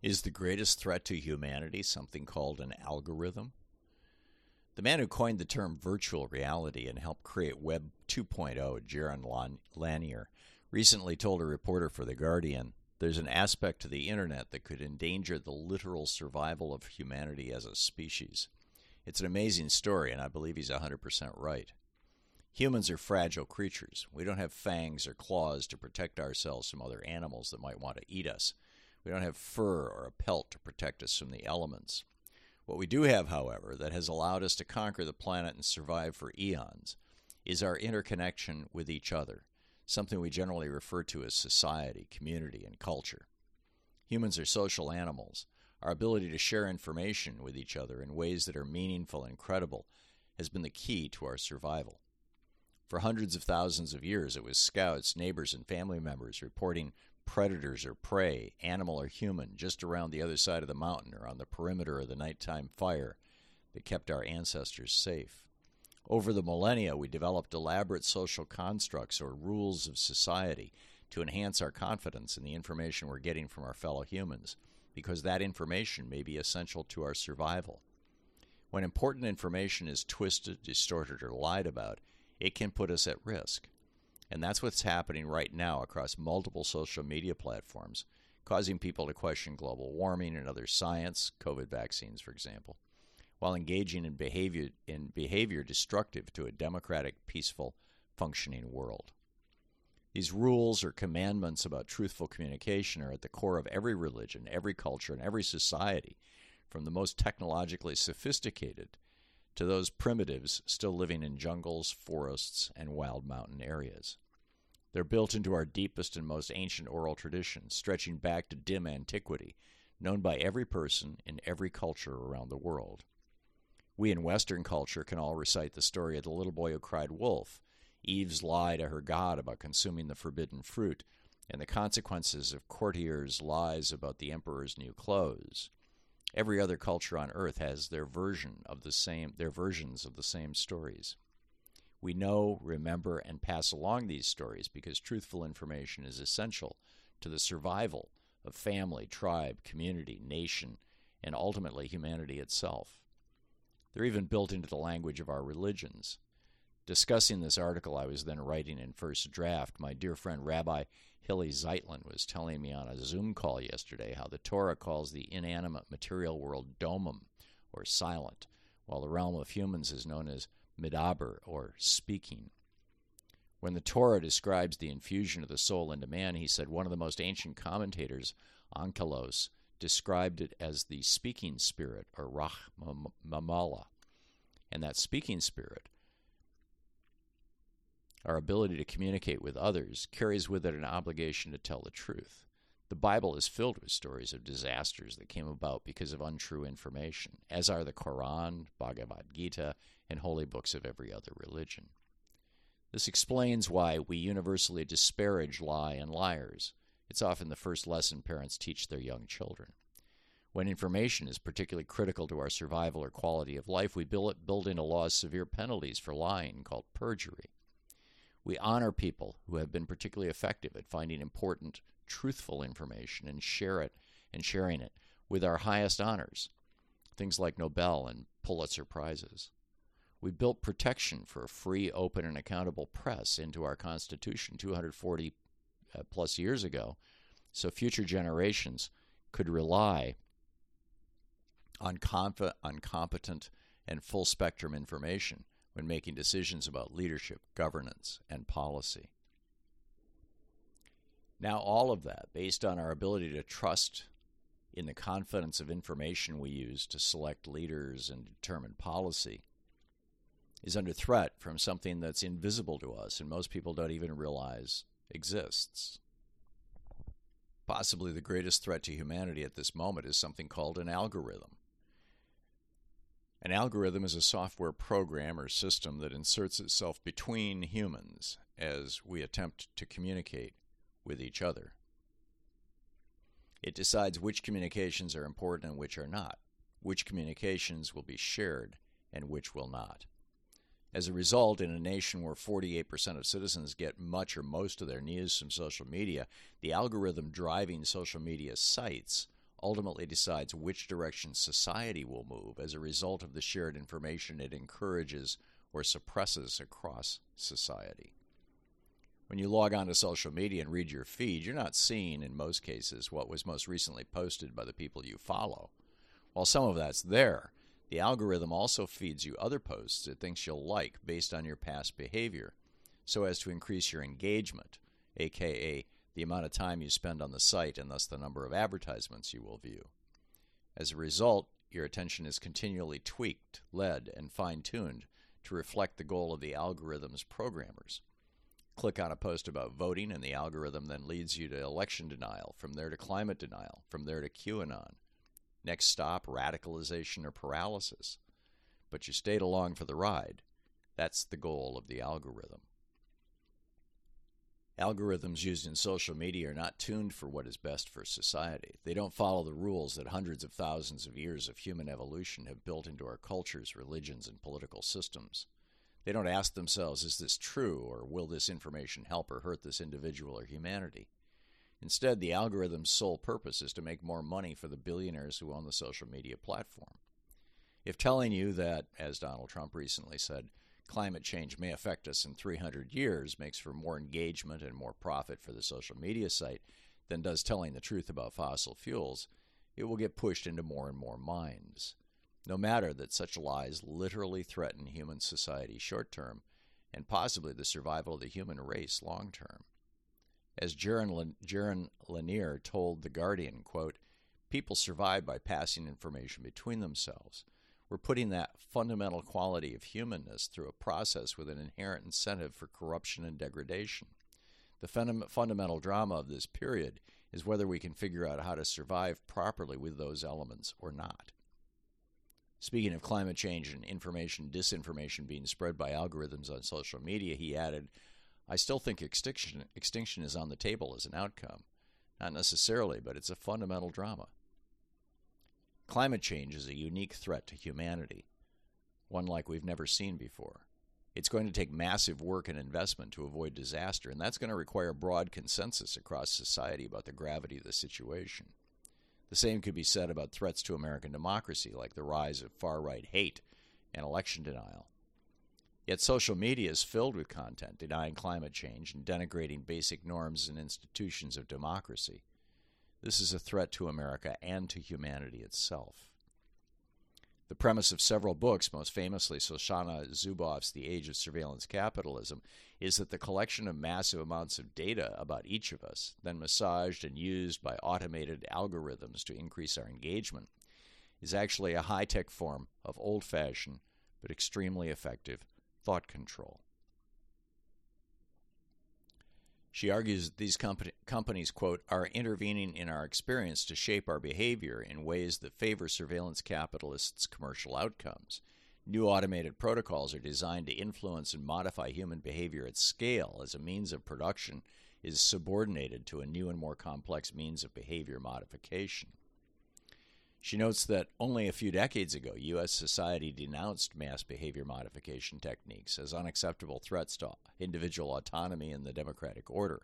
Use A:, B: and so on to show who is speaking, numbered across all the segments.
A: Is the greatest threat to humanity something called an algorithm? The man who coined the term virtual reality and helped create Web 2.0, Jaron Lanier, recently told a reporter for The Guardian there's an aspect to the internet that could endanger the literal survival of humanity as a species. It's an amazing story, and I believe he's 100% right. Humans are fragile creatures. We don't have fangs or claws to protect ourselves from other animals that might want to eat us. We don't have fur or a pelt to protect us from the elements. What we do have, however, that has allowed us to conquer the planet and survive for eons is our interconnection with each other, something we generally refer to as society, community, and culture. Humans are social animals. Our ability to share information with each other in ways that are meaningful and credible has been the key to our survival. For hundreds of thousands of years, it was scouts, neighbors, and family members reporting predators or prey, animal or human, just around the other side of the mountain or on the perimeter of the nighttime fire that kept our ancestors safe. Over the millennia, we developed elaborate social constructs or rules of society to enhance our confidence in the information we're getting from our fellow humans, because that information may be essential to our survival. When important information is twisted, distorted, or lied about, it can put us at risk. And that's what's happening right now across multiple social media platforms, causing people to question global warming and other science, COVID vaccines, for example, while engaging in behavior, in behavior destructive to a democratic, peaceful, functioning world. These rules or commandments about truthful communication are at the core of every religion, every culture, and every society, from the most technologically sophisticated to those primitives still living in jungles, forests, and wild mountain areas. They're built into our deepest and most ancient oral traditions, stretching back to dim antiquity, known by every person in every culture around the world. We in Western culture can all recite the story of the little boy who cried wolf, Eve's lie to her God about consuming the forbidden fruit, and the consequences of courtiers' lies about the emperor's new clothes. Every other culture on earth has their version of the same their versions of the same stories. We know, remember, and pass along these stories because truthful information is essential to the survival of family, tribe, community, nation, and ultimately humanity itself. They're even built into the language of our religions. Discussing this article I was then writing in first draft, my dear friend Rabbi Hilly Zeitlin was telling me on a Zoom call yesterday how the Torah calls the inanimate material world domum, or silent, while the realm of humans is known as medaber, or speaking. When the Torah describes the infusion of the soul into man, he said one of the most ancient commentators, Onkelos, described it as the speaking spirit, or Rach Mamala. And that speaking spirit our ability to communicate with others, carries with it an obligation to tell the truth. The Bible is filled with stories of disasters that came about because of untrue information, as are the Quran, Bhagavad Gita, and holy books of every other religion. This explains why we universally disparage lie and liars. It's often the first lesson parents teach their young children. When information is particularly critical to our survival or quality of life, we build, build into laws severe penalties for lying called perjury. We honor people who have been particularly effective at finding important, truthful information and share it and sharing it with our highest honors, things like Nobel and Pulitzer prizes. We built protection for a free, open, and accountable press into our Constitution 240 uh, plus years ago, so future generations could rely on, conf- on competent and full spectrum information when making decisions about leadership, governance, and policy. Now, all of that, based on our ability to trust in the confidence of information we use to select leaders and determine policy, is under threat from something that's invisible to us and most people don't even realize exists. Possibly the greatest threat to humanity at this moment is something called an algorithm. An algorithm is a software program or system that inserts itself between humans as we attempt to communicate with each other. It decides which communications are important and which are not, which communications will be shared and which will not. As a result, in a nation where 48% of citizens get much or most of their news from social media, the algorithm driving social media sites ultimately decides which direction society will move as a result of the shared information it encourages or suppresses across society. When you log on to social media and read your feed, you're not seeing, in most cases, what was most recently posted by the people you follow. While some of that's there, the algorithm also feeds you other posts it thinks you'll like based on your past behavior, so as to increase your engagement, aka the amount of time you spend on the site and thus the number of advertisements you will view. As a result, your attention is continually tweaked, led, and fine tuned to reflect the goal of the algorithm's programmers. Click on a post about voting, and the algorithm then leads you to election denial, from there to climate denial, from there to QAnon. Next stop, radicalization or paralysis. But you stayed along for the ride. That's the goal of the algorithm. Algorithms used in social media are not tuned for what is best for society. They don't follow the rules that hundreds of thousands of years of human evolution have built into our cultures, religions, and political systems. They don't ask themselves, is this true, or will this information help or hurt this individual or humanity? Instead, the algorithm's sole purpose is to make more money for the billionaires who own the social media platform. If telling you that, as Donald Trump recently said, climate change may affect us in 300 years makes for more engagement and more profit for the social media site than does telling the truth about fossil fuels, it will get pushed into more and more minds. No matter that such lies literally threaten human society short term and possibly the survival of the human race long term. As Jaron, Lanier told The Guardian, quote, people survive by passing information between themselves. We're putting that fundamental quality of humanness through a process with an inherent incentive for corruption and degradation. The fundamental drama of this period is whether we can figure out how to survive properly with those elements or not. Speaking of climate change and information disinformation being spread by algorithms on social media, he added, I still think extinction, extinction is on the table as an outcome. Not necessarily, but it's a fundamental drama. Climate change is a unique threat to humanity, one like we've never seen before. It's going to take massive work and investment to avoid disaster, and that's going to require broad consensus across society about the gravity of the situation. The same could be said about threats to American democracy, like the rise of far right hate and election denial. Yet social media is filled with content denying climate change and denigrating basic norms and institutions of democracy. This is a threat to America and to humanity itself. The premise of several books, most famously Shoshana Zuboff's The Age of Surveillance Capitalism, is that the collection of massive amounts of data about each of us, then massaged and used by automated algorithms to increase our engagement, is actually a high tech form of old fashioned but extremely effective thought control. She argues that these company, companies, quote, are intervening in our experience to shape our behavior in ways that favor surveillance capitalists' commercial outcomes. New automated protocols are designed to influence and modify human behavior at scale as a means of production is subordinated to a new and more complex means of behavior modification. She notes that only a few decades ago, U.S. society denounced mass behavior modification techniques as unacceptable threats to individual autonomy and the democratic order.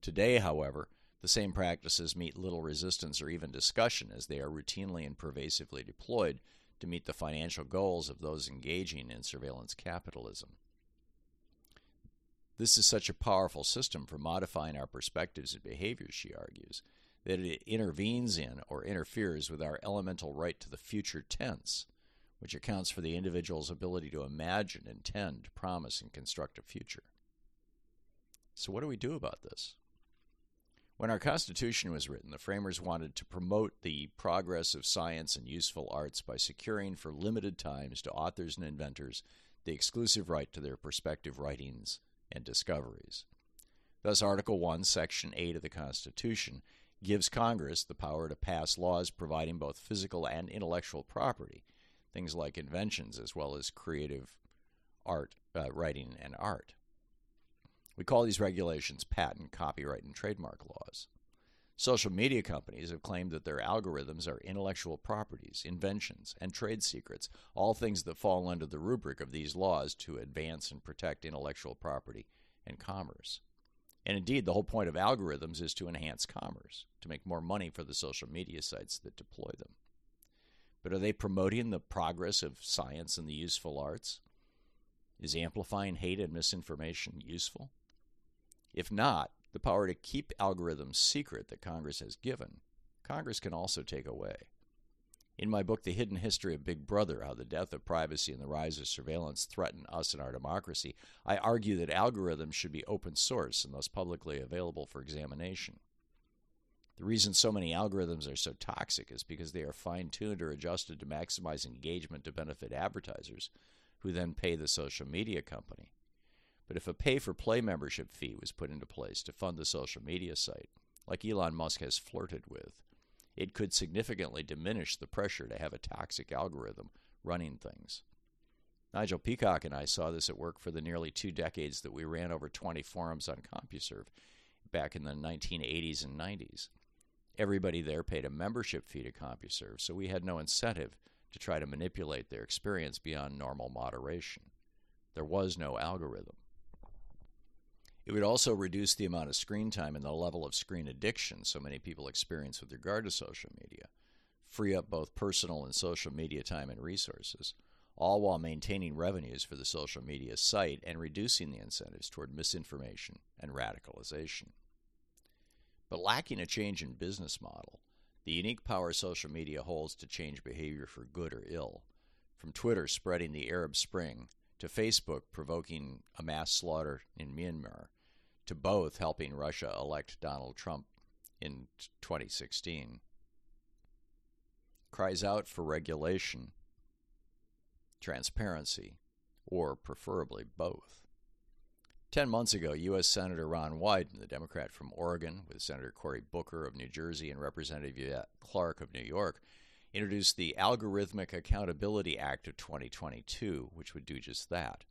A: Today, however, the same practices meet little resistance or even discussion as they are routinely and pervasively deployed to meet the financial goals of those engaging in surveillance capitalism. This is such a powerful system for modifying our perspectives and behaviors, she argues, that it intervenes in or interferes with our elemental right to the future tense, which accounts for the individual's ability to imagine, intend, promise, and construct a future. So, what do we do about this? When our Constitution was written, the framers wanted to promote the progress of science and useful arts by securing for limited times to authors and inventors the exclusive right to their prospective writings and discoveries. Thus, Article 1, Section 8 of the Constitution gives Congress the power to pass laws providing both physical and intellectual property, things like inventions as well as creative art, uh, writing, and art. We call these regulations patent, copyright, and trademark laws. Social media companies have claimed that their algorithms are intellectual properties, inventions, and trade secrets, all things that fall under the rubric of these laws to advance and protect intellectual property and commerce. And indeed, the whole point of algorithms is to enhance commerce, to make more money for the social media sites that deploy them. But are they promoting the progress of science and the useful arts? Is amplifying hate and misinformation useful? If not, the power to keep algorithms secret that Congress has given, Congress can also take away. In my book, The Hidden History of Big Brother How the Death of Privacy and the Rise of Surveillance Threaten Us and Our Democracy, I argue that algorithms should be open source and thus publicly available for examination. The reason so many algorithms are so toxic is because they are fine tuned or adjusted to maximize engagement to benefit advertisers, who then pay the social media company. But if a pay for play membership fee was put into place to fund the social media site, like Elon Musk has flirted with, it could significantly diminish the pressure to have a toxic algorithm running things. Nigel Peacock and I saw this at work for the nearly two decades that we ran over 20 forums on CompuServe back in the 1980s and 90s. Everybody there paid a membership fee to CompuServe, so we had no incentive to try to manipulate their experience beyond normal moderation. There was no algorithm. It would also reduce the amount of screen time and the level of screen addiction so many people experience with regard to social media, free up both personal and social media time and resources, all while maintaining revenues for the social media site and reducing the incentives toward misinformation and radicalization. But lacking a change in business model, the unique power social media holds to change behavior for good or ill, from Twitter spreading the Arab Spring to Facebook provoking a mass slaughter in Myanmar, to both helping Russia elect Donald Trump in 2016, cries out for regulation, transparency, or preferably both. Ten months ago, U.S. Senator Ron Wyden, the Democrat from Oregon, with Senator Cory Booker of New Jersey and Representative Yvette Clarke of New York, introduced the Algorithmic Accountability Act of 2022, which would do just that.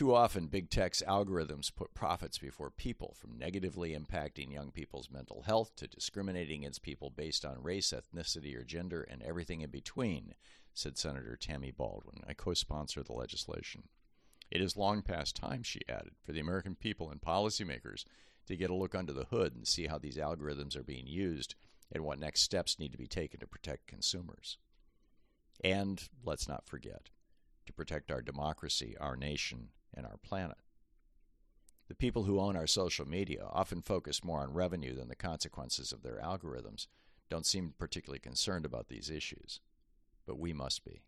A: Too often, big tech's algorithms put profits before people, from negatively impacting young people's mental health to discriminating against people based on race, ethnicity, or gender, and everything in between, said Senator Tammy Baldwin. I co sponsor the legislation. It is long past time, she added, for the American people and policymakers to get a look under the hood and see how these algorithms are being used and what next steps need to be taken to protect consumers. And let's not forget, to protect our democracy, our nation, and our planet. The people who own our social media often focus more on revenue than the consequences of their algorithms, don't seem particularly concerned about these issues. But we must be.